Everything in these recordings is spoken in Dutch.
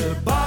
De bouw,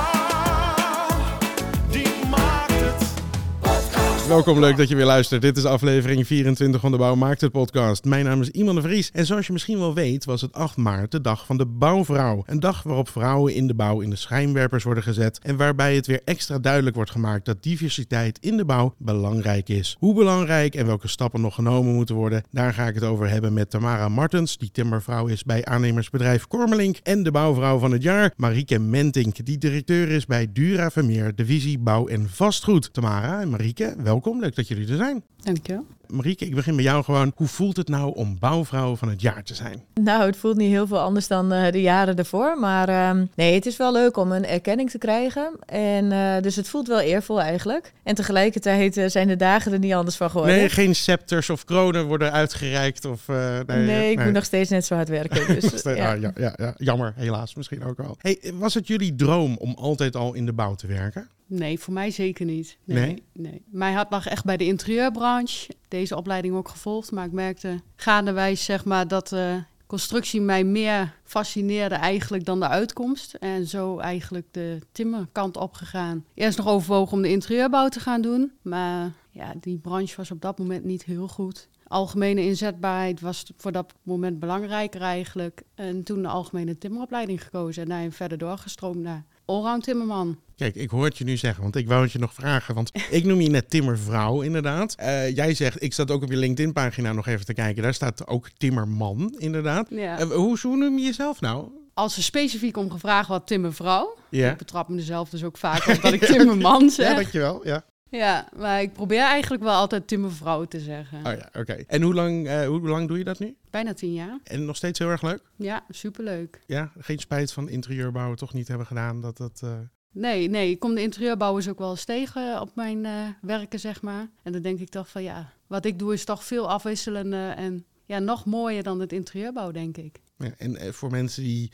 Welkom, leuk dat je weer luistert. Dit is aflevering 24 van de Bouw Maakt het podcast. Mijn naam is Iman de Vries en zoals je misschien wel weet was het 8 maart de dag van de bouwvrouw. Een dag waarop vrouwen in de bouw in de schijnwerpers worden gezet en waarbij het weer extra duidelijk wordt gemaakt dat diversiteit in de bouw belangrijk is. Hoe belangrijk en welke stappen nog genomen moeten worden, daar ga ik het over hebben met Tamara Martens, die timmervrouw is bij aannemersbedrijf Kormelink en de bouwvrouw van het jaar, Marieke Mentink, die directeur is bij Dura Vermeer, divisie bouw en vastgoed. Tamara en Marieke, welkom. Leuk dat jullie er zijn. Dankjewel. Marieke, ik begin bij jou gewoon. Hoe voelt het nou om bouwvrouw van het jaar te zijn? Nou, het voelt niet heel veel anders dan eh, de jaren ervoor. Maar ehm, nee, het is wel leuk om een erkenning te krijgen. En, eh, dus het voelt wel eervol eigenlijk. En tegelijkertijd eh, zijn de dagen er niet anders van geworden. Nee, geen scepters of kronen worden uitgereikt. Of, eh, nee, Nee, ik moet nog steeds net zo hard werken. Dus, steeds- ja. ah, ja, ja, ja. Jammer, helaas misschien ook wel. Hey, was het jullie droom om altijd al in de bouw te werken? Nee, voor mij zeker niet. Nee? Nee, nee. Mijn hart lag echt bij de interieurbranche. Deze opleiding ook gevolgd, maar ik merkte gaandewijs zeg maar dat de constructie mij meer fascineerde eigenlijk dan de uitkomst. En zo eigenlijk de timmerkant opgegaan. Eerst nog overwogen om de interieurbouw te gaan doen, maar ja, die branche was op dat moment niet heel goed. Algemene inzetbaarheid was voor dat moment belangrijker eigenlijk. En toen de algemene timmeropleiding gekozen en daarin verder doorgestroomd naar allround timmerman. Kijk, ik hoor het je nu zeggen, want ik wou het je nog vragen. Want ik noem je net timmervrouw, inderdaad. Eh, jij zegt, ik zat ook op je LinkedIn-pagina nog even te kijken. Daar staat ook timmerman, inderdaad. Ja. Eh, hoe, hoe noem je jezelf nou? Als er specifiek om gevraagd wordt timmervrouw. Ja, Ik betrap mezelf dus ook vaak op dat ik timmerman ja zeg. dankjewel. Ja. Ja, maar ik probeer eigenlijk wel altijd timmervrouw te zeggen. Oh ja, oké. En hoe lang, eh, hoe lang doe je dat nu? Bijna tien jaar. En nog steeds heel erg leuk? Ja, superleuk. Ja, geen spijt van interieurbouwen toch niet hebben gedaan. Dat dat. eh, Nee, nee, ik kom de interieurbouwers ook wel eens tegen op mijn eh, werken, zeg maar. En dan denk ik toch van ja, wat ik doe is toch veel afwisselender en ja, nog mooier dan het interieurbouw, denk ik. ja, en voor mensen die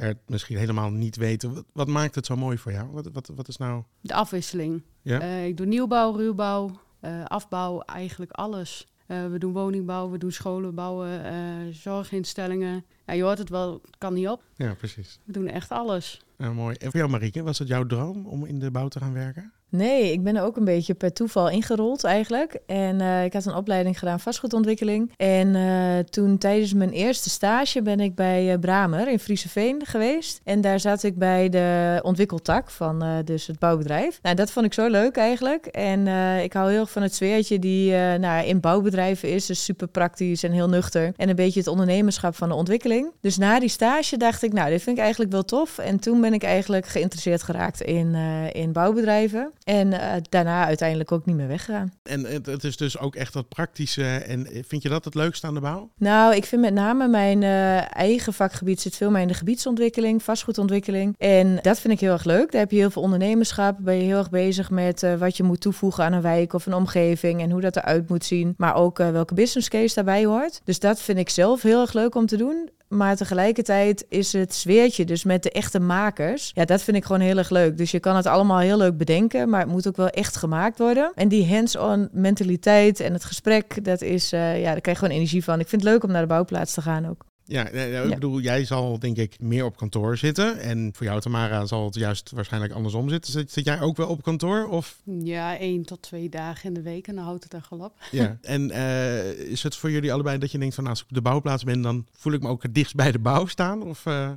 daar misschien helemaal niet weten, wat, wat maakt het zo mooi voor jou? Wat, wat, wat is nou. De afwisseling. Ja? Eh, ik doe nieuwbouw, ruwbouw, eh, afbouw, eigenlijk alles. Eh, we doen woningbouw, we doen scholen bouwen, zorginstellingen. Ja, je hoort het wel, het kan niet op. Ja, precies. We doen echt alles. Mooi. En voor jou, Marieke, was het jouw droom om in de bouw te gaan werken? Nee, ik ben er ook een beetje per toeval ingerold eigenlijk. En eh, ik had een opleiding gedaan vastgoedontwikkeling. En eh, toen tijdens mijn eerste stage ben ik bij eh, Bramer in Frieseveen geweest. En daar zat ik bij de ontwikkeltak van dus het bouwbedrijf. Nou, dat vond ik zo leuk eigenlijk. En ik hou heel erg van het sfeertje die nou, in bouwbedrijven is. Dus super praktisch en heel nuchter. En een beetje het ondernemerschap van de ontwikkeling. Dus na die stage dacht ik, nou, dit vind ik eigenlijk wel tof. En toen ben ik eigenlijk geïnteresseerd geraakt in, in bouwbedrijven. En eh, daarna uiteindelijk ook niet meer weggegaan. En het, is dus ook echt dat praktische. En eh, vind je dat het leukste aan de bouw? Nou, ik vind met name mijn eh, eigen vakgebied zit veel meer in de gebiedsontwikkeling, vastgoedontwikkeling. En dat vind ik heel erg leuk. Daar heb je heel veel ondernemerschap. Ben je heel erg bezig met wat je moet toevoegen aan een wijk of een omgeving en hoe dat eruit moet zien. Maar ook welke business case daarbij hoort. Dus dat vind ik zelf heel erg leuk om te doen. Maar tegelijkertijd is het sfeertje, dus met de echte makers. Ja, dat vind ik gewoon heel erg leuk. Dus je kan het allemaal heel leuk bedenken, maar het moet ook wel echt gemaakt worden. En die hands-on mentaliteit en het gesprek, dat is, eh, ja, daar krijg je gewoon energie van. Ik vind het leuk om naar de bouwplaats te gaan ook. Ja, nou, ik Ja. bedoel, jij zal denk ik meer op kantoor zitten. En voor jou, Tamara, zal het juist waarschijnlijk andersom zitten. Zit, zit jij ook wel op kantoor? Of, Ja, één tot twee dagen in de week en dan houdt het wel op. ja. En eh, is het voor jullie allebei dat je denkt van nou, als ik op de bouwplaats ben, dan voel ik me ook het dichtst bij de bouw staan? Of, eh,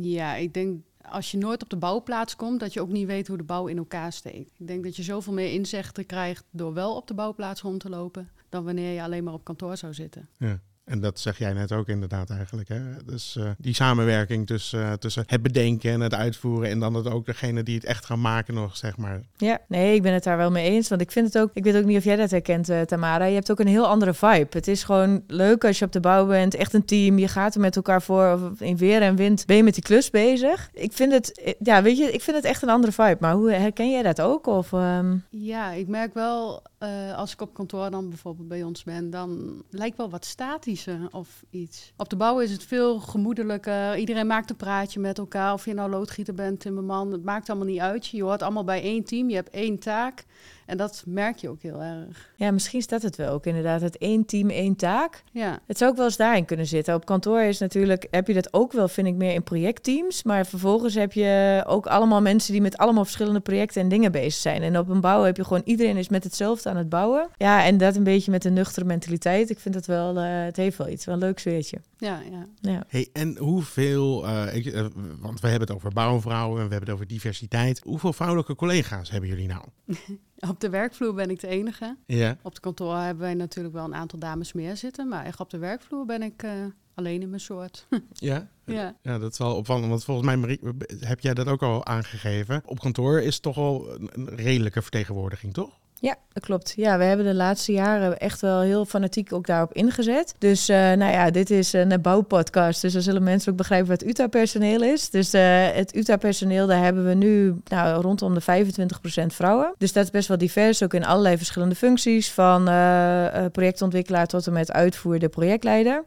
Ja, ik denk als je nooit op de bouwplaats komt, dat je ook niet weet hoe de bouw in elkaar steekt. Ik denk dat je zoveel meer inzichten krijgt door wel op de bouwplaats rond te lopen, dan wanneer je alleen maar op kantoor zou zitten. ja. En dat zeg jij net ook inderdaad eigenlijk. Hè? Dus eh, die samenwerking tussen, eh, tussen het bedenken en het uitvoeren. En dan het ook degene die het echt gaan maken nog, zeg maar. Ja, nee, ik ben het daar wel mee eens. Want ik vind het ook, ik weet ook niet of jij dat herkent, eh, Tamara. Je hebt ook een heel andere vibe. Het is gewoon leuk als je op de bouw bent, echt een team. Je gaat er met elkaar voor. Of in weer en wind ben je met die klus bezig. Ik vind het, ja, weet je, ik vind het echt een andere vibe. Maar hoe herken jij dat ook? Of, ehm, Ja, ik merk wel, eh, als ik op kantoor dan bijvoorbeeld bij ons ben, dan lijkt wel wat of iets. Op de bouw is het veel gemoedelijker. Iedereen maakt een praatje met elkaar. Of je nou loodgieter bent, timmerman, het maakt allemaal niet uit. Je hoort allemaal bij één team, je hebt één taak. En dat merk je ook heel erg. Ja, misschien is dat het wel ook inderdaad. Het één team, één taak. Ja, Het zou ook wel eens daarin kunnen zitten. Op kantoor is natuurlijk, heb je dat ook wel, vind ik, meer in projectteams. Maar vervolgens heb je ook allemaal mensen die met allemaal verschillende projecten en dingen bezig zijn. En op een bouw heb je gewoon iedereen is met hetzelfde aan het bouwen. Ja, en dat een beetje met een nuchtere mentaliteit. Ik vind het wel, eh, het heeft wel iets, wel een leuk zweertje. ja, ja. Ja. Hey, en hoeveel, eh, ik, eh, want we hebben het over bouwvrouwen en we hebben het over diversiteit. Hoeveel vrouwelijke collega's hebben jullie nou? Op de werkvloer ben ik de enige. Ja. Op het kantoor hebben wij natuurlijk wel een aantal dames meer zitten. Maar echt op de werkvloer ben ik eh, alleen in mijn soort. Ja? ja. Ja, dat is wel opvallend, want volgens mij Marie, heb jij dat ook al aangegeven. Op kantoor is toch wel een redelijke vertegenwoordiging, toch? Ja, dat klopt. Ja, we hebben de laatste jaren echt wel heel fanatiek ook daarop ingezet. Dus eh, nou ja, dit is een bouwpodcast. Dus dan zullen mensen ook begrijpen wat UTA-personeel is. Dus eh, het UTA-personeel, daar hebben we nu nou, rondom de 25% vrouwen. Dus dat is best wel divers, ook in allerlei verschillende functies. Van eh, projectontwikkelaar tot en met uitvoerder, projectleider.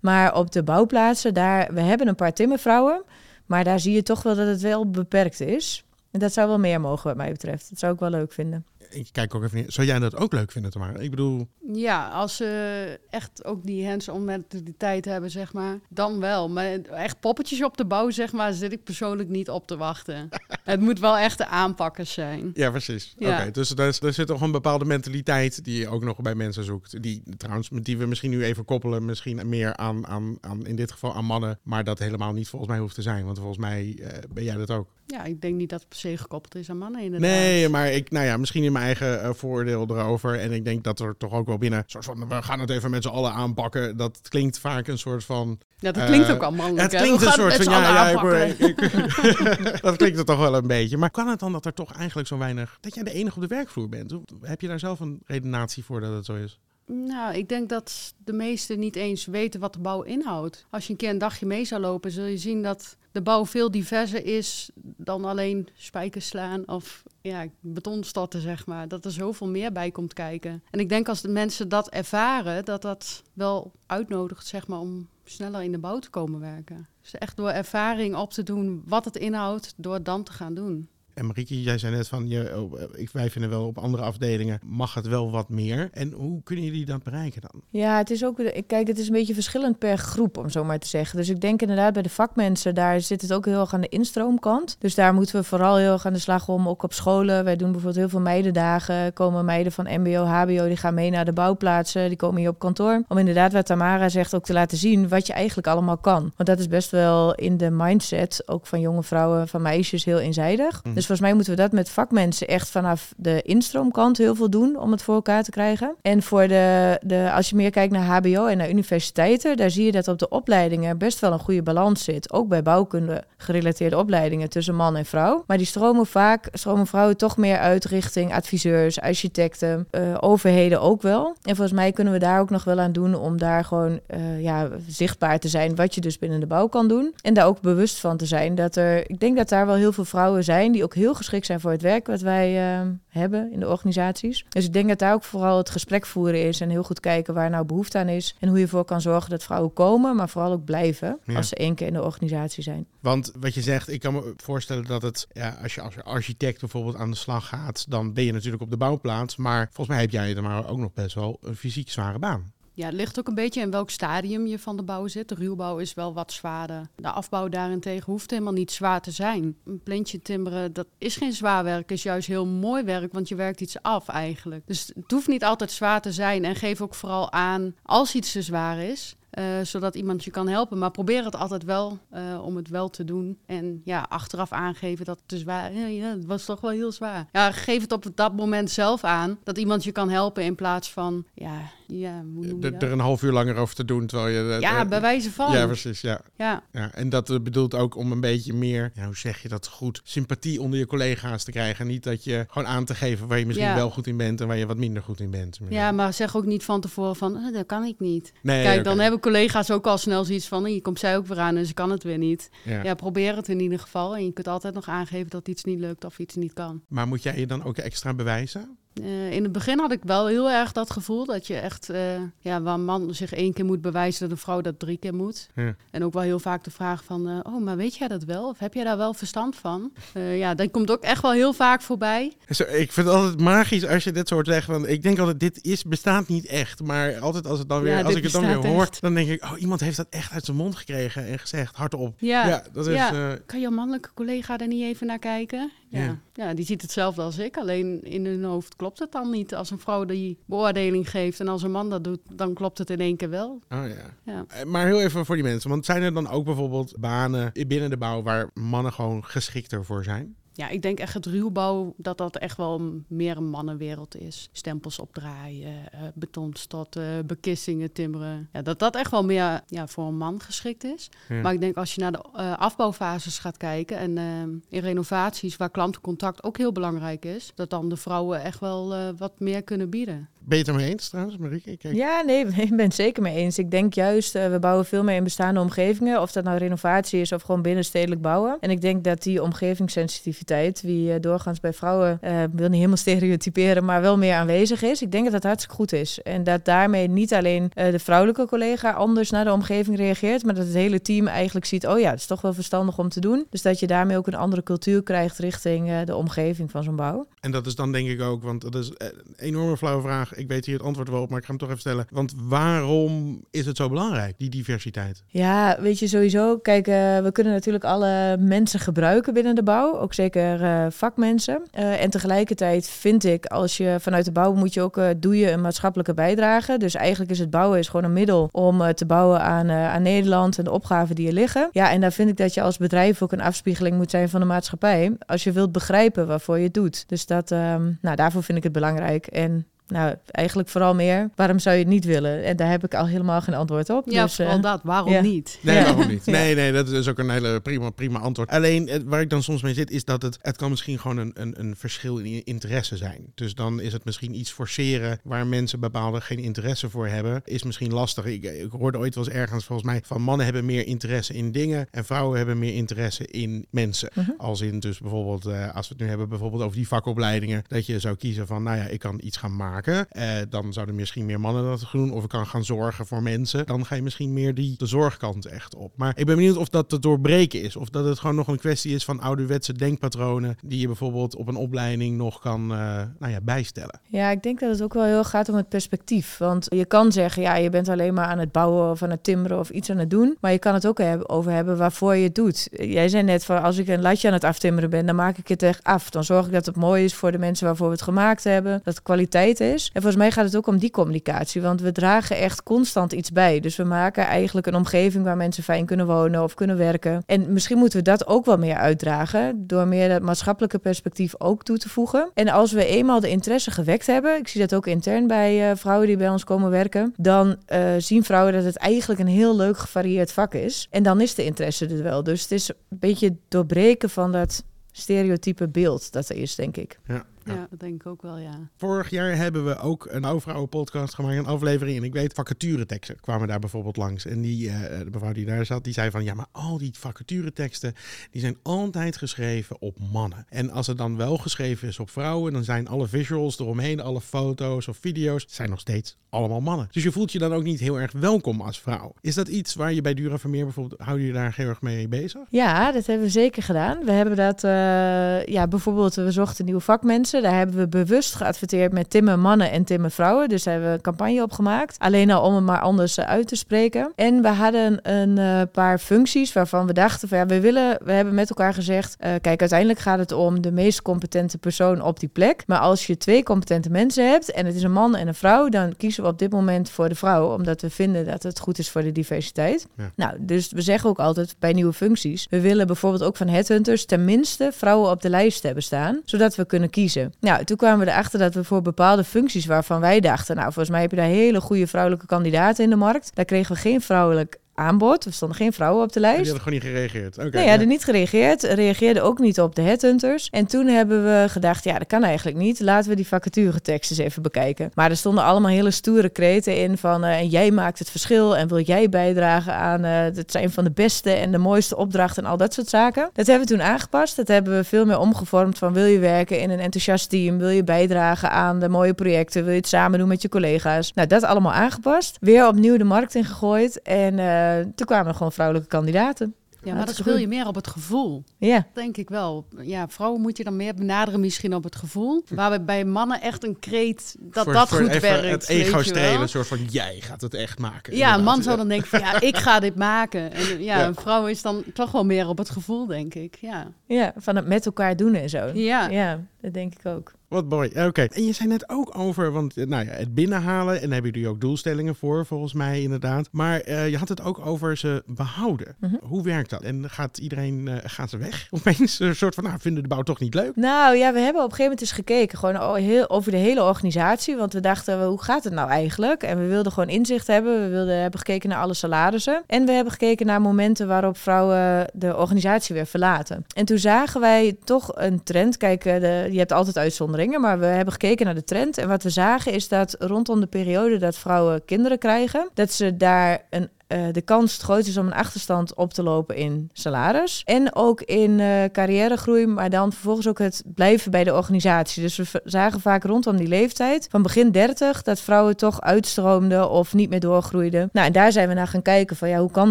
Maar op de bouwplaatsen, daar, we hebben een paar timmervrouwen. Maar daar zie je toch wel dat het wel beperkt is. En dat zou wel meer mogen wat mij betreft. Dat zou ik wel leuk vinden. Ik kijk ook even neer. Zou jij dat ook leuk vinden, Tamara? Ik bedoel, Ja, als ze echt ook die hands-on mentaliteit hebben, zeg maar, dan wel. Maar echt poppetjes op de bouw, zeg maar, zit ik persoonlijk niet op te wachten. het moet wel echt de aanpakkers zijn. ja, precies. Ja. Oké, dus er, is- er zit toch een bepaalde mentaliteit die je ook nog bij mensen zoekt. Die trouwens, die we misschien nu even koppelen, misschien meer aan, aan, aan in dit geval aan mannen. Maar dat helemaal niet volgens mij hoeft te zijn. Want volgens mij eh, ben jij dat ook. Ja, ik denk niet dat het per se gekoppeld is aan mannen inderdaad. Nee, maar ik, nou ja, misschien in mijn eigen eh, voordeel erover. En ik denk dat er toch ook wel binnen, soort van, we gaan het even met z'n allen aanpakken. Dat klinkt vaak een soort van. Ja, dat klinkt Eh, ook al mannelijk. het klinkt een soort van, ja, dat klinkt er toch wel een beetje. Maar kan het dan dat er toch eigenlijk zo weinig, dat jij de enige op de werkvloer bent? Heb je daar zelf een redenatie voor dat het zo is? Nou, ik denk dat de meesten niet eens weten wat de bouw inhoudt. Als je een keer een dagje mee zou lopen, zul je zien dat de bouw veel diverser is dan alleen spijkers slaan of ja, beton storten, zeg maar. Dat er zoveel meer bij komt kijken. En ik denk als de mensen dat ervaren, dat dat wel uitnodigt, zeg maar, om sneller in de bouw te komen werken. Dus echt door ervaring op te doen wat het inhoudt, door het dan te gaan doen. En Marieke, jij zei net van, je, oh, eh, ik, wij vinden wel op andere afdelingen mag het wel wat meer. En hoe kunnen jullie dat bereiken dan? Ja, het is ook, ik kijk, het is een beetje verschillend per groep, om zo maar te zeggen. Dus ik denk inderdaad bij de vakmensen, daar zit het ook heel erg aan de instroomkant. Dus daar moeten we vooral heel erg aan de slag om, ook op scholen. Wij doen bijvoorbeeld heel veel meidendagen, komen meiden van mbo, hbo, die gaan mee naar de bouwplaatsen, die komen hier op kantoor. Om inderdaad, wat Tamara zegt, ook te laten zien wat je eigenlijk allemaal kan. Want dat is best wel in de mindset, ook van jonge vrouwen, van meisjes, heel eenzijdig. Mhm. Dus volgens mij moeten we dat met vakmensen echt vanaf de instroomkant heel veel doen om het voor elkaar te krijgen. En voor de, de als je meer kijkt naar HBO en naar universiteiten, daar zie je dat op de opleidingen best wel een goede balans zit. Ook bij bouwkunde gerelateerde opleidingen tussen man en vrouw. Maar die stromen vaak, stromen vrouwen toch meer uit richting adviseurs, architecten, eh, overheden ook wel. En volgens mij kunnen we daar ook nog wel aan doen om daar gewoon eh, ja, zichtbaar te zijn wat je dus binnen de bouw kan doen. En daar ook bewust van te zijn dat er, ik denk dat daar wel heel veel vrouwen zijn die heel geschikt zijn voor het werk wat wij eh, hebben in de organisaties. Dus ik denk dat daar ook vooral het gesprek voeren is en heel goed kijken waar nou behoefte aan is. En hoe je ervoor kan zorgen dat vrouwen komen, maar vooral ook blijven Ja. als ze één keer in de organisatie zijn. Want wat je zegt, ik kan me voorstellen dat het, ja, als je als architect bijvoorbeeld aan de slag gaat, dan ben je natuurlijk op de bouwplaats. Maar volgens mij heb jij er maar ook nog best wel een fysiek zware baan. Ja, het ligt ook een beetje in welk stadium je van de bouw zit. De ruwbouw is wel wat zwaarder. De afbouw daarentegen hoeft helemaal niet zwaar te zijn. Een plintje timmeren, dat is geen zwaar werk. is juist heel mooi werk, want je werkt iets af eigenlijk. Dus het hoeft niet altijd zwaar te zijn. En geef ook vooral aan als iets te zwaar is. Eh, zodat iemand je kan helpen. Maar probeer het altijd wel eh, om het wel te doen. En ja, achteraf aangeven dat het te zwaar ja, ja, het was toch wel heel zwaar. Ja, geef het op dat moment zelf aan. Dat iemand je kan helpen in plaats van, ja, ja hoe noem je Er, dat? er een half uur langer over te doen, terwijl je... eh, Ja, bij wijze van. Ja, precies, ja. Ja, ja. En dat bedoelt ook om een beetje meer, ja, hoe zeg je dat goed, sympathie onder je collega's te krijgen. Niet dat je gewoon aan te geven waar je misschien Ja. wel goed in bent en waar je wat minder goed in bent. ja, maar zeg ook niet van tevoren van, "Eh, dat kan ik niet. Nee, Kijk, dan collega's ook al snel zoiets van, hier komt zij ook weer aan en ze kan het weer niet. Ja. Ja, probeer het in ieder geval. En je kunt altijd nog aangeven dat iets niet lukt of iets niet kan. Maar moet jij je dan ook extra bewijzen? Eh, in het begin had ik wel heel erg dat gevoel dat je echt, eh, ja, waar een man zich één keer moet bewijzen, dat een vrouw dat drie keer moet. Ja. En ook wel heel vaak de vraag van, eh, oh, maar weet jij dat wel? Of heb jij daar wel verstand van? Ja, dat komt ook echt wel heel vaak voorbij. Zo, ik vind het altijd magisch als je dit soort zegt. Want ik denk altijd, dit is, bestaat niet echt. Maar altijd als, het dan weer, Ja, als ik het dan weer hoor, echt. dan denk ik... Oh, iemand heeft dat echt uit zijn mond gekregen en gezegd, hardop. Ja, dat is... ja. Kan jouw mannelijke collega er niet even naar kijken? Ja. Ja. die ziet hetzelfde als ik. Alleen in hun hoofd klopt het dan niet. Als een vrouw die beoordeling geeft en als een man dat doet, dan klopt het in één keer wel. oh ja. Ja. Eh, Maar heel even voor die mensen. Want zijn er dan ook bijvoorbeeld banen binnen de bouw waar mannen gewoon geschikter voor zijn? Ja, ik denk echt het ruwbouw, dat dat echt wel meer een mannenwereld is. Stempels opdraaien, eh betonstotten, bekissingen timmeren. Ja, dat dat echt wel meer ja, voor een man geschikt is. Ja. Maar ik denk als je naar de eh, afbouwfases gaat kijken en eh, in renovaties waar klantencontact ook heel belangrijk is, dat dan de vrouwen echt wel wat meer kunnen bieden. Ben je het ermee eens trouwens, Marieke? Kijk. Ja, nee, ik ben het zeker mee eens. Ik denk juist, eh, we bouwen veel meer in bestaande omgevingen. Of dat nou renovatie is of gewoon binnenstedelijk bouwen. En ik denk dat die omgevingssensitiviteit, die eh, doorgaans bij vrouwen, eh, wil niet helemaal stereotyperen, maar wel meer aanwezig is. Ik denk dat dat hartstikke goed is. En dat daarmee niet alleen eh, de vrouwelijke collega anders naar de omgeving reageert, maar dat het hele team eigenlijk ziet, oh ja, het is toch wel verstandig om te doen. Dus dat je daarmee ook een andere cultuur krijgt richting eh, de omgeving van zo'n bouw. En dat is dan denk ik ook, want dat is een enorme flauwe vraag. Ik weet hier het antwoord wel op, maar ik ga hem toch even stellen. Want waarom is het zo belangrijk, die diversiteit? Ja, weet je sowieso. Kijk, eh, we kunnen natuurlijk alle mensen gebruiken binnen de bouw. Ook zeker eh, vakmensen. Eh, en tegelijkertijd vind ik, als je vanuit de bouw moet je ook, doe je een maatschappelijke bijdrage. Dus eigenlijk is het bouwen is gewoon een middel om te bouwen aan, aan Nederland en de opgaven die er liggen. Ja, en daar vind ik dat je als bedrijf ook een afspiegeling moet zijn van de maatschappij. Als je wilt begrijpen waarvoor je het doet. Dus dat, ehm, nou, daarvoor vind ik het belangrijk. En nou, eigenlijk vooral meer, waarom zou je het niet willen? En daar heb ik al helemaal geen antwoord op. Ja, dus, eh, dat. Waarom ja. niet? Nee, Ja. waarom niet? Nee, nee, dat is ook een hele prima, prima antwoord. Alleen waar ik dan soms mee zit, is dat het, het kan misschien gewoon een, een, een verschil in interesse zijn. Dus dan is het misschien iets forceren waar mensen bepaalde geen interesse voor hebben, is misschien lastig. Ik, ik hoorde ooit wel eens ergens volgens mij van mannen hebben meer interesse in dingen en vrouwen hebben meer interesse in mensen. Mhm. Als in dus bijvoorbeeld, eh, als we het nu hebben bijvoorbeeld over die vakopleidingen, dat je zou kiezen van, nou ja, ik kan iets gaan maken. Eh, dan zouden misschien meer mannen dat doen. Of ik kan gaan zorgen voor mensen. Dan ga je misschien meer die de zorgkant echt op. Maar ik ben benieuwd of dat te doorbreken is. Of dat het gewoon nog een kwestie is van ouderwetse denkpatronen. Die je bijvoorbeeld op een opleiding nog kan eh, nou ja, bijstellen. Ja, ik denk dat het ook wel heel gaat om het perspectief. Want je kan zeggen, ja, je bent alleen maar aan het bouwen of aan het timmeren of iets aan het doen. Maar je kan het ook over hebben waarvoor je het doet. Jij zei net van, als ik een latje aan het aftimmeren ben, dan maak ik het echt af. Dan zorg ik dat het mooi is voor de mensen waarvoor we het gemaakt hebben. Dat het kwaliteit is. En volgens mij gaat het ook om die communicatie. Want we dragen echt constant iets bij. Dus we maken eigenlijk een omgeving waar mensen fijn kunnen wonen of kunnen werken. En misschien moeten we dat ook wel meer uitdragen. Door meer dat maatschappelijke perspectief ook toe te voegen. En als we eenmaal de interesse gewekt hebben, ik zie dat ook intern bij eh, vrouwen die bij ons komen werken, dan eh, zien vrouwen dat het eigenlijk een heel leuk gevarieerd vak is. En dan is de interesse er wel. Dus het is een beetje doorbreken van dat stereotype beeld dat er is, denk ik. Ja. Ja, dat denk ik ook wel, ja. Vorig jaar hebben we ook een Oude podcast gemaakt, een aflevering. En ik weet, vacatureteksten kwamen daar bijvoorbeeld langs. En die, eh, de mevrouw die daar zat, die zei van... ja, maar al die vacatureteksten, die zijn altijd geschreven op mannen. En als het dan wel geschreven is op vrouwen... dan zijn alle visuals eromheen, alle foto's of video's... zijn nog steeds allemaal mannen. Dus je voelt je dan ook niet heel erg welkom als vrouw. Is dat iets waar je bij Dura Vermeer bijvoorbeeld... hou je je daar heel erg mee bezig? Ja, dat hebben we zeker gedaan. We hebben dat, eh, ja, bijvoorbeeld, we zochten nieuwe vakmensen. Daar hebben we bewust geadverteerd met timmen mannen en timmen vrouwen. Dus daar hebben we een campagne op gemaakt. Alleen al om het maar anders eh, uit te spreken. En we hadden een eh, paar functies waarvan we dachten van ja, we willen, we hebben met elkaar gezegd, eh, kijk, uiteindelijk gaat het om de meest competente persoon op die plek. Maar als je twee competente mensen hebt en het is een man en een vrouw, dan kiezen we op dit moment voor de vrouw, omdat we vinden dat het goed is voor de diversiteit. Ja. Nou, dus we zeggen ook altijd bij nieuwe functies, we willen bijvoorbeeld ook van headhunters tenminste vrouwen op de lijst hebben staan, zodat we kunnen kiezen. Nou, toen kwamen we erachter dat we voor bepaalde functies waarvan wij dachten, nou, volgens mij heb je daar hele goede vrouwelijke kandidaten in de markt, daar kregen we geen vrouwelijk aanbod. Er stonden geen vrouwen op de Die lijst. hadden gewoon niet gereageerd. Oké. nee, ja. hadden niet gereageerd. Reageerden ook niet op de headhunters. En toen hebben we gedacht, ja, dat kan eigenlijk niet. Laten we die vacaturetekst eens even bekijken. Maar er stonden allemaal hele stoere kreten in van... eh, en jij maakt het verschil en wil jij bijdragen aan eh, het zijn van de beste en de mooiste opdracht en al dat soort zaken. Dat hebben we toen aangepast. Dat hebben we veel meer omgevormd van wil je werken in een enthousiast team? Wil je bijdragen aan de mooie projecten? Wil je het samen doen met je collega's? Nou, dat allemaal aangepast. Weer opnieuw de markt ingegooid. En eh, toen kwamen er gewoon vrouwelijke kandidaten. Ja, maar dat speel je meer op het gevoel. Ja. Denk ik wel. Ja, vrouwen moet je dan meer benaderen misschien op het gevoel. Waarbij bij mannen echt een kreet dat Voor- dat voor goed even werkt. Het weet ego je strelen, wel. een soort van jij gaat het echt maken. Ja, een man zou dan denken van ja, ik ga dit maken. En ja, Ja. een vrouw is dan toch wel meer op het gevoel, denk ik. Ja, Ja, van het met elkaar doen en zo. ja. Ja, dat denk ik ook. Wat mooi. Oké. En je zei net ook over, want eh, nou ja, het binnenhalen. En daar hebben jullie ook doelstellingen voor, volgens mij inderdaad. Maar eh, je had het ook over ze behouden. Mhm. Hoe werkt dat? En gaat iedereen, eh gaat ze weg? Opeens een soort van, nou, vinden de bouw toch niet leuk? Nou ja, we hebben op een gegeven moment eens gekeken, gewoon heel, over de hele organisatie. Want we dachten, hoe gaat het nou eigenlijk? En we wilden gewoon inzicht hebben. We wilden, hebben gekeken naar alle salarissen. En we hebben gekeken naar momenten waarop vrouwen de organisatie weer verlaten. En toen zagen wij toch een trend. Kijk, de, je hebt altijd uitzonderingen, maar we hebben gekeken naar de trend. En wat we zagen is dat rondom de periode dat vrouwen kinderen krijgen, dat ze daar een eh, de kans groot is om een achterstand op te lopen in salaris. En ook in eh, carrièregroei, maar dan vervolgens ook het blijven bij de organisatie. Dus we zagen vaak rondom die leeftijd, van begin 30, dat vrouwen toch uitstroomden of niet meer doorgroeiden. Nou, en daar zijn we naar gaan kijken van ja, hoe kan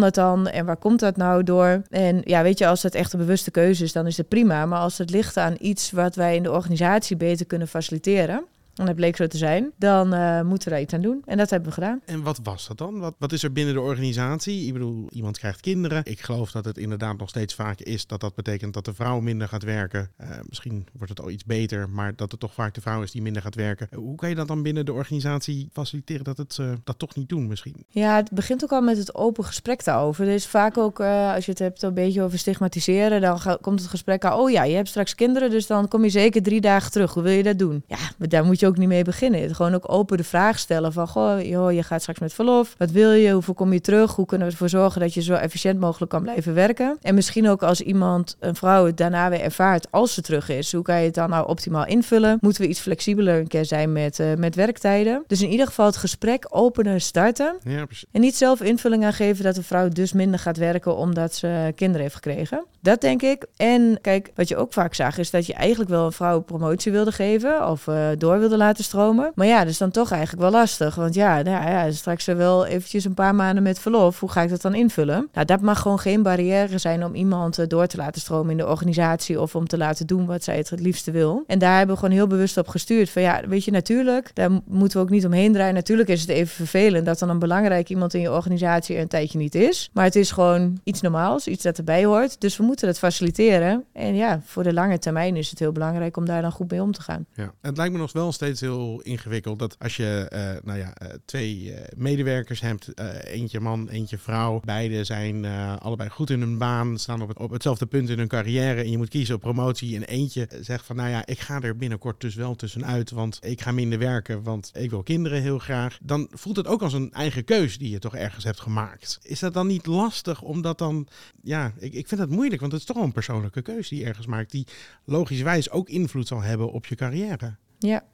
dat dan en waar komt dat nou door? En ja, weet je, als het echt een bewuste keuze is, dan is het prima. Maar als het ligt aan iets wat wij in de organisatie beter kunnen faciliteren, en dat bleek zo te zijn, dan eh, moeten we daar iets aan doen. En dat hebben we gedaan. En wat was dat dan? Wat, wat is er binnen de organisatie? Ik bedoel, iemand krijgt kinderen. Ik geloof dat het inderdaad nog steeds vaak is dat dat betekent dat de vrouw minder gaat werken. Eh, misschien wordt het al iets beter, maar dat het toch vaak de vrouw is die minder gaat werken. Eh, Hoe kan je dat dan binnen de organisatie faciliteren dat het dat toch niet doen misschien? Ja, het begint ook al met het open gesprek daarover. Dus vaak ook, als je het hebt een beetje over stigmatiseren, dan komt het gesprek aan, oh ja, je hebt straks kinderen, dus dan kom je zeker drie dagen terug. Hoe wil je dat doen? Ja, maar daar moet je ook niet mee beginnen. Gewoon ook open de vraag stellen van, goh, joh, je gaat straks met verlof. Wat wil je? Hoeveel kom je terug? Hoe kunnen we ervoor zorgen dat je zo efficiënt mogelijk kan blijven werken? En misschien ook als iemand, een vrouw, het daarna weer ervaart als ze terug is. Hoe kan je het dan nou optimaal invullen? Moeten we iets flexibeler een keer zijn met, eh, met werktijden? Dus in ieder geval het gesprek opener starten. Ja, precies. En niet zelf invulling aan geven dat de vrouw dus minder gaat werken omdat ze kinderen heeft gekregen. Dat denk ik. En kijk, wat je ook vaak zag is dat je eigenlijk wel een vrouw promotie wilde geven of eh, door wilde laten stromen. Maar ja, dat is dan toch eigenlijk wel lastig. Want ja, nou ja, straks wel eventjes een paar maanden met verlof. Hoe ga ik dat dan invullen? Nou, dat mag gewoon geen barrière zijn om iemand eh, door te laten stromen in de organisatie of om te laten doen wat zij het liefste wil. En daar hebben we gewoon heel bewust op gestuurd. Van ja, weet je, natuurlijk, daar moeten we ook niet omheen draaien. Natuurlijk is het even vervelend dat dan een belangrijk iemand in je organisatie er een tijdje niet is. Maar het is gewoon iets normaals, iets dat erbij hoort. Dus we moeten dat faciliteren. En ja, voor de lange termijn is het heel belangrijk om daar dan goed mee om te gaan. Ja. Het lijkt me nog wel steeds heel ingewikkeld dat als je eh, nou ja, eh, twee eh, medewerkers hebt, eentje man, eentje vrouw, beide zijn allebei goed in hun baan, staan op, het, op hetzelfde punt in hun carrière en je moet kiezen op promotie en eentje zegt van nou ja, ik ga er binnenkort dus wel tussenuit, want ik ga minder werken, want ik wil kinderen heel graag. Dan voelt het ook als een eigen keus die je toch ergens hebt gemaakt. Is dat dan niet lastig omdat dan, ja, ik, ik vind dat moeilijk, want het is toch een persoonlijke keus die je ergens maakt, die logischwijs ook invloed zal hebben op je carrière. Ja.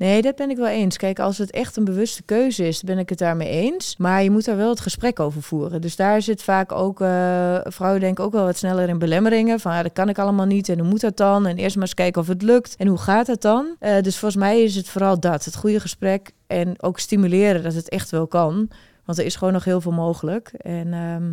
Nee, dat ben ik wel eens. Kijk, als het echt een bewuste keuze is, ben ik het daarmee eens. Maar je moet daar wel het gesprek over voeren. Dus daar zit vaak ook, eh, vrouwen denken ook wel wat sneller in belemmeringen. Van ja, dat kan ik allemaal niet en hoe moet dat dan? En eerst maar eens kijken of het lukt. En hoe gaat het dan? Eh, dus volgens mij is het vooral dat, het goede gesprek. En ook stimuleren dat het echt wel kan. Want er is gewoon nog heel veel mogelijk. En ehm,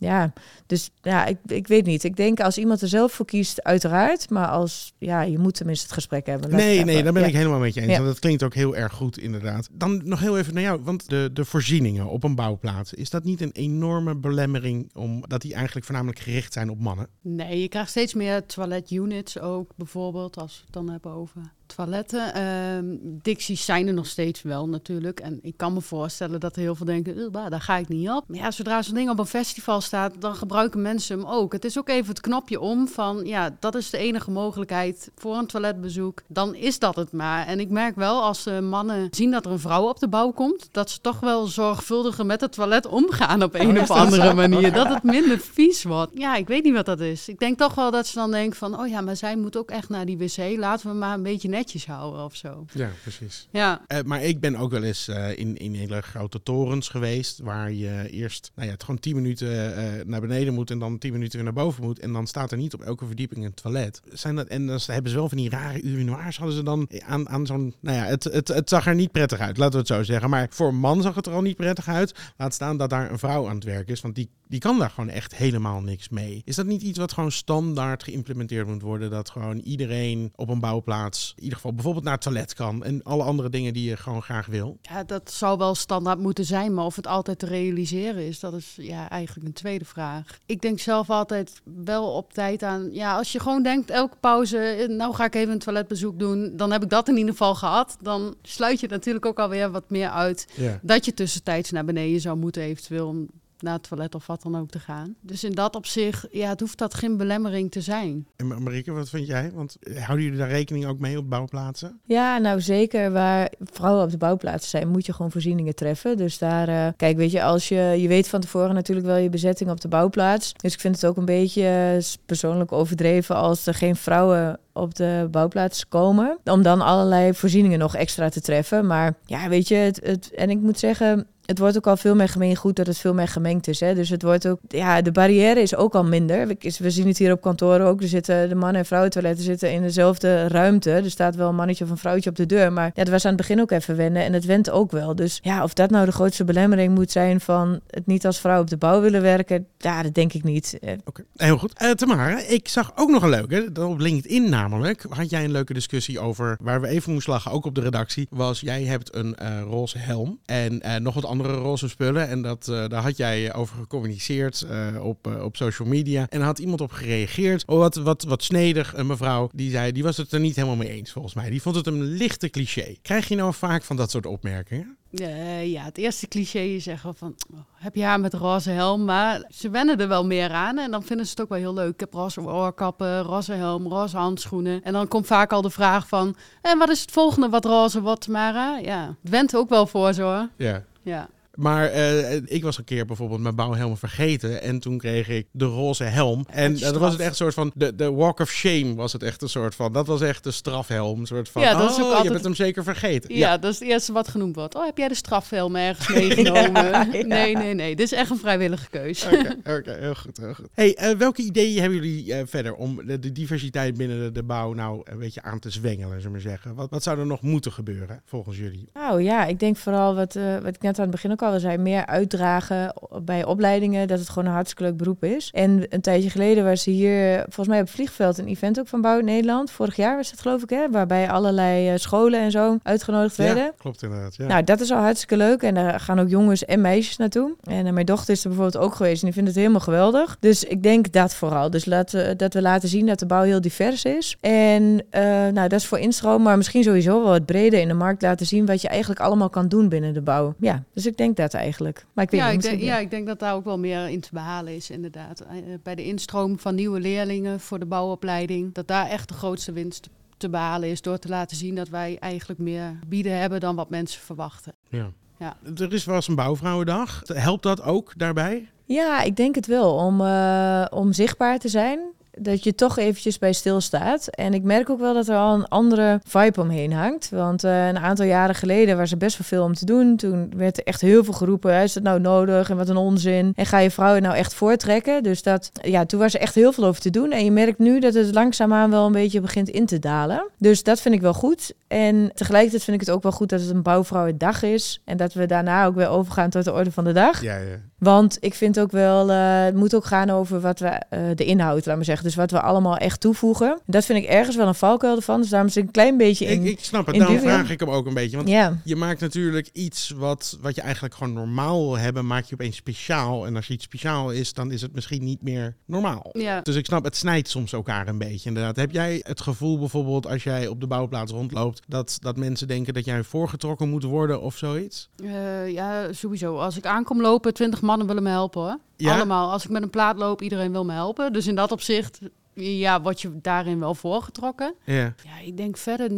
ja, dus ja, ik, ik weet niet. Ik denk als iemand er zelf voor kiest, uiteraard. Maar als, ja, je moet tenminste het gesprek hebben. Laat Nee, nee, daar ben ja. ik helemaal met je eens. Ja. Want dat klinkt ook heel erg goed, inderdaad. Dan nog heel even naar jou, want de, de voorzieningen op een bouwplaats, is dat niet een enorme belemmering omdat die eigenlijk voornamelijk gericht zijn op mannen? Nee, je krijgt steeds meer toiletunits ook, bijvoorbeeld, als we het dan hebben over Toiletten, ehm dicties zijn er nog steeds wel natuurlijk. En ik kan me voorstellen dat er heel veel denken, "Ugh, bah, daar ga ik niet op. Maar ja, zodra zo'n ding op een festival staat, dan gebruiken mensen hem ook. Het is ook even het knopje om van, ja, dat is de enige mogelijkheid voor een toiletbezoek. Dan is dat het maar. En ik merk wel, als eh, mannen zien dat er een vrouw op de bouw komt, dat ze toch wel zorgvuldiger met het toilet omgaan op een of andere manier. Dat het minder vies wordt. Ja, ik weet niet wat dat is. Ik denk toch wel dat ze dan denken van, oh ja, maar zij moet ook echt naar die wc. Laten we maar een beetje netjes houden of zo. Ja, precies. Ja, Eh, maar ik ben ook wel eens eh, in, in hele grote torens geweest. Waar je eerst nou ja, het gewoon 10 minuten eh, naar beneden moet. En dan 10 minuten weer naar boven moet. En dan staat er niet op elke verdieping een toilet. Zijn dat, en dan hebben ze wel van die rare urinoirs. Hadden ze dan aan, aan zo'n. Nou ja, het, het, het zag er niet prettig uit, laten we het zo zeggen. Maar voor een man zag het er al niet prettig uit. Laat staan dat daar een vrouw aan het werk is. Want die, die kan daar gewoon echt helemaal niks mee. Is dat niet iets wat gewoon standaard geïmplementeerd moet worden? Dat gewoon iedereen op een bouwplaats. in ieder geval bijvoorbeeld naar het toilet kan. En alle andere dingen die je gewoon graag wil. ja, dat zou wel standaard moeten zijn. Maar of het altijd te realiseren is, dat is ja, eigenlijk een tweede vraag. Ik denk zelf altijd wel op tijd aan... Ja, als je gewoon denkt, elke pauze... eh, Nou ga ik even een toiletbezoek doen. Dan heb ik dat in ieder geval gehad. Dan sluit je natuurlijk ook alweer wat meer uit... Ja. dat je tussentijds naar beneden zou moeten eventueel... naar het toilet of wat dan ook te gaan. Dus in dat opzicht, ja, het hoeft dat geen belemmering te zijn. En Ma- Marieke, wat vind jij? Want eh, houden jullie daar rekening ook mee op bouwplaatsen? Ja, nou zeker waar vrouwen op de bouwplaatsen zijn, moet je gewoon voorzieningen treffen. Dus daar, eh, kijk, weet je, als je, je weet van tevoren natuurlijk wel je bezetting op de bouwplaats. Dus ik vind het ook een beetje eh, persoonlijk overdreven als er geen vrouwen op de bouwplaats komen. Om dan allerlei voorzieningen nog extra te treffen. Maar ja, weet je, het, het, en ik moet zeggen, het wordt ook al veel meer gemeengoed dat het veel meer gemengd is. Hè? Dus het wordt ook, ja, de barrière is ook al minder. We, zien het hier op kantoor ook. Er zitten de mannen- en vrouwentoiletten zitten in dezelfde ruimte. Er staat wel een mannetje of een vrouwtje op de deur. Maar ja, dat was aan het begin ook even wennen. En het went ook wel. Dus ja, of dat nou de grootste belemmering moet zijn van het niet als vrouw op de bouw willen werken. Ja, dat denk ik niet. Eh, Oké, heel goed. Eh Tamara, ik zag ook nog een leuke. Op LinkedIn namelijk had jij een leuke discussie over, waar we even moesten lachen, ook op de redactie, was jij hebt een eh, roze helm en nog wat andere roze spullen. En dat, eh, daar had jij over gecommuniceerd eh, op, eh, op social media. En had iemand op gereageerd. Oh, wat, wat, wat snedig, een mevrouw, die zei, die was het er niet helemaal mee eens volgens mij. Die vond het een lichte cliché. Krijg je nou vaak van dat soort opmerkingen? Eh, ja, het eerste cliché is zeggen van, oh, heb je haar met roze helm? Maar ze wennen er wel meer aan en dan vinden ze het ook wel heel leuk. Ik heb roze oorkappen, roze helm, roze handschoenen. En dan komt vaak al de vraag van, en wat is het volgende wat roze wordt, Tamara? Ja, het went ook wel voor ze hoor. Ja. Ja. Maar eh, ik was een keer bijvoorbeeld mijn bouwhelm vergeten. En toen kreeg ik de roze helm. En je eh, dat was het echt een soort van... De, de walk of shame was het echt een soort van... Dat was echt de strafhelm. Een soort van... Ja, dat is oh, ook je altijd- bent hem zeker vergeten. Ja, dat is het eerste wat genoemd wordt. Oh, heb jij de strafhelm ergens meegenomen? Ja, ja. Nee, nee, nee. Dit is echt een vrijwillige keus. Oké, oké, heel goed, heel goed. Hey, eh, welke ideeën hebben jullie eh, verder om de, de diversiteit binnen de, de bouw nou een beetje aan te zwengelen, zullen we maar zeggen? Wat, wat zou er nog moeten gebeuren, volgens jullie? Nou ja, ik denk vooral wat, eh, wat ik net aan het begin ook al zei, meer uitdragen bij opleidingen, dat het gewoon een hartstikke leuk beroep is. En een tijdje geleden was hier, volgens mij op het vliegveld, een event ook van Bouw Nederland. Vorig jaar was het geloof ik, hè, waarbij allerlei eh, scholen en zo uitgenodigd werden. Ja, klopt inderdaad. Ja. Nou, dat is al hartstikke leuk. En daar gaan ook jongens en meisjes naartoe. En eh, mijn dochter is er bijvoorbeeld ook geweest. En die vindt het helemaal geweldig. Dus ik denk dat vooral. Dus laten, dat we laten zien dat de bouw heel divers is. En eh, nou, dat is voor instroom. Maar misschien sowieso wel wat breder in de markt laten zien... wat je eigenlijk allemaal kan doen binnen de bouw. Ja, dus ik denk dat eigenlijk. Maar ik weet Ja niet. ik, denk, misschien- ja, ik denk dat daar ook wel meer in te behalen is, inderdaad. Eh, Bij de instroom van nieuwe leerlingen voor de bouwopleiding, dat daar echt de grootste winst te behalen is door te laten zien dat wij eigenlijk meer bieden hebben dan wat mensen verwachten. Ja. Ja. Er is wel eens een bouwvrouwendag. Helpt dat ook daarbij? Ja, ik denk het wel. Om, eh, om zichtbaar te zijn. Dat je toch eventjes bij stilstaat. En ik merk ook wel dat er al een andere vibe omheen hangt. Want eh, een aantal jaren geleden was er best wel veel om te doen. Toen werd er echt heel veel geroepen. Is dat nou nodig? En wat een onzin. En ga je vrouwen nou echt voortrekken? Dus dat, ja, toen was er echt heel veel over te doen. En je merkt nu dat het langzaamaan wel een beetje begint in te dalen. Dus dat vind ik wel goed. En tegelijkertijd vind ik het ook wel goed dat het een bouwvrouwendag is. En dat we daarna ook weer overgaan tot de orde van de dag. Ja, ja. Want ik vind ook wel, eh, het moet ook gaan over wat we, eh, de inhoud, laat maar zeggen. Dus wat we allemaal echt toevoegen. Dat vind ik ergens wel een valkuil ervan. Dus daarom zit een klein beetje in. Ik, ik snap het, in daarom dubio. vraag ik hem ook een beetje. Want je maakt natuurlijk iets wat, wat je eigenlijk gewoon normaal wil hebben, maak je opeens speciaal. En als je iets speciaal is, dan is het misschien niet meer normaal. Ja. Dus ik snap, het snijdt soms elkaar een beetje. Inderdaad. Heb jij het gevoel bijvoorbeeld als jij op de bouwplaats rondloopt, dat, dat mensen denken dat jij voorgetrokken moet worden of zoiets? Eh, ja, sowieso. Als ik aankom lopen, twintig mannen willen me helpen hoor. Ja? Allemaal. Als ik met een plaat loop, iedereen wil me helpen. Dus in dat opzicht, ja, word je daarin wel voorgetrokken. Ja. Ja, ik denk verder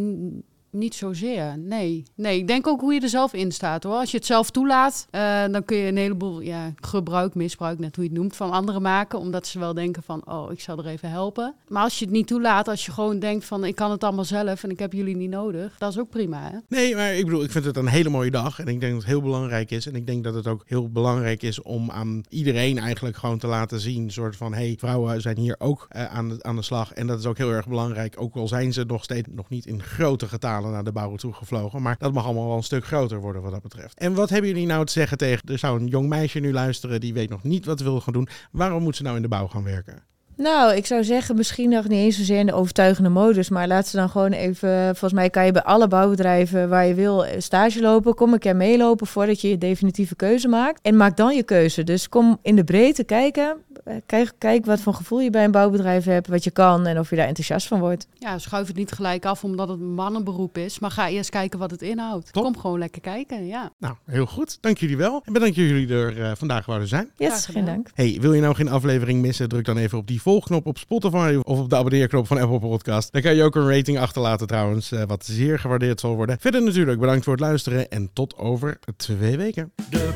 niet zozeer. Nee. Nee, ik denk ook hoe je er zelf in staat hoor. Als je het zelf toelaat, eh, dan kun je een heleboel ja, gebruik, misbruik, net hoe je het noemt, van anderen maken. Omdat ze wel denken van, oh, ik zal er even helpen. Maar als je het niet toelaat, als je gewoon denkt van, ik kan het allemaal zelf en ik heb jullie niet nodig. Dat is ook prima hè. Nee, maar ik bedoel, ik vind het een hele mooie dag. En ik denk dat het heel belangrijk is. En ik denk dat het ook heel belangrijk is om aan iedereen eigenlijk gewoon te laten zien. soort van, hey, vrouwen zijn hier ook eh, aan, de, aan de slag. En dat is ook heel erg belangrijk. Ook al zijn ze nog steeds nog niet in grote getalen naar de bouw toe gevlogen. Maar dat mag allemaal wel een stuk groter worden wat dat betreft. En wat hebben jullie nou te zeggen tegen... Er zou een jong meisje nu luisteren die weet nog niet wat ze wil gaan doen. Waarom moet ze nou in de bouw gaan werken? Nou, ik zou zeggen, misschien nog niet eens zozeer in de overtuigende modus, maar laat ze dan gewoon even. Volgens mij kan je bij alle bouwbedrijven waar je wil stage lopen. Kom een keer meelopen voordat je je definitieve keuze maakt. En maak dan je keuze. Dus kom in de breedte kijken. Eh, Kijk, kijk wat voor gevoel je bij een bouwbedrijf hebt, wat je kan en of je daar enthousiast van wordt. Ja, schuif het niet gelijk af omdat het een mannenberoep is. Maar ga eerst kijken wat het inhoudt. Top. Kom gewoon lekker kijken, ja. Nou, heel goed. Dank jullie wel. En bedankt dat jullie er eh, vandaag wouden zijn. Yes, geen dank. Hey, wil je nou geen aflevering missen? Druk dan even op die volgknop op Spotify of op de abonneerknop van Apple Podcast. Dan kan je ook een rating achterlaten trouwens, eh, wat zeer gewaardeerd zal worden. Verder natuurlijk bedankt voor het luisteren en tot over twee weken. De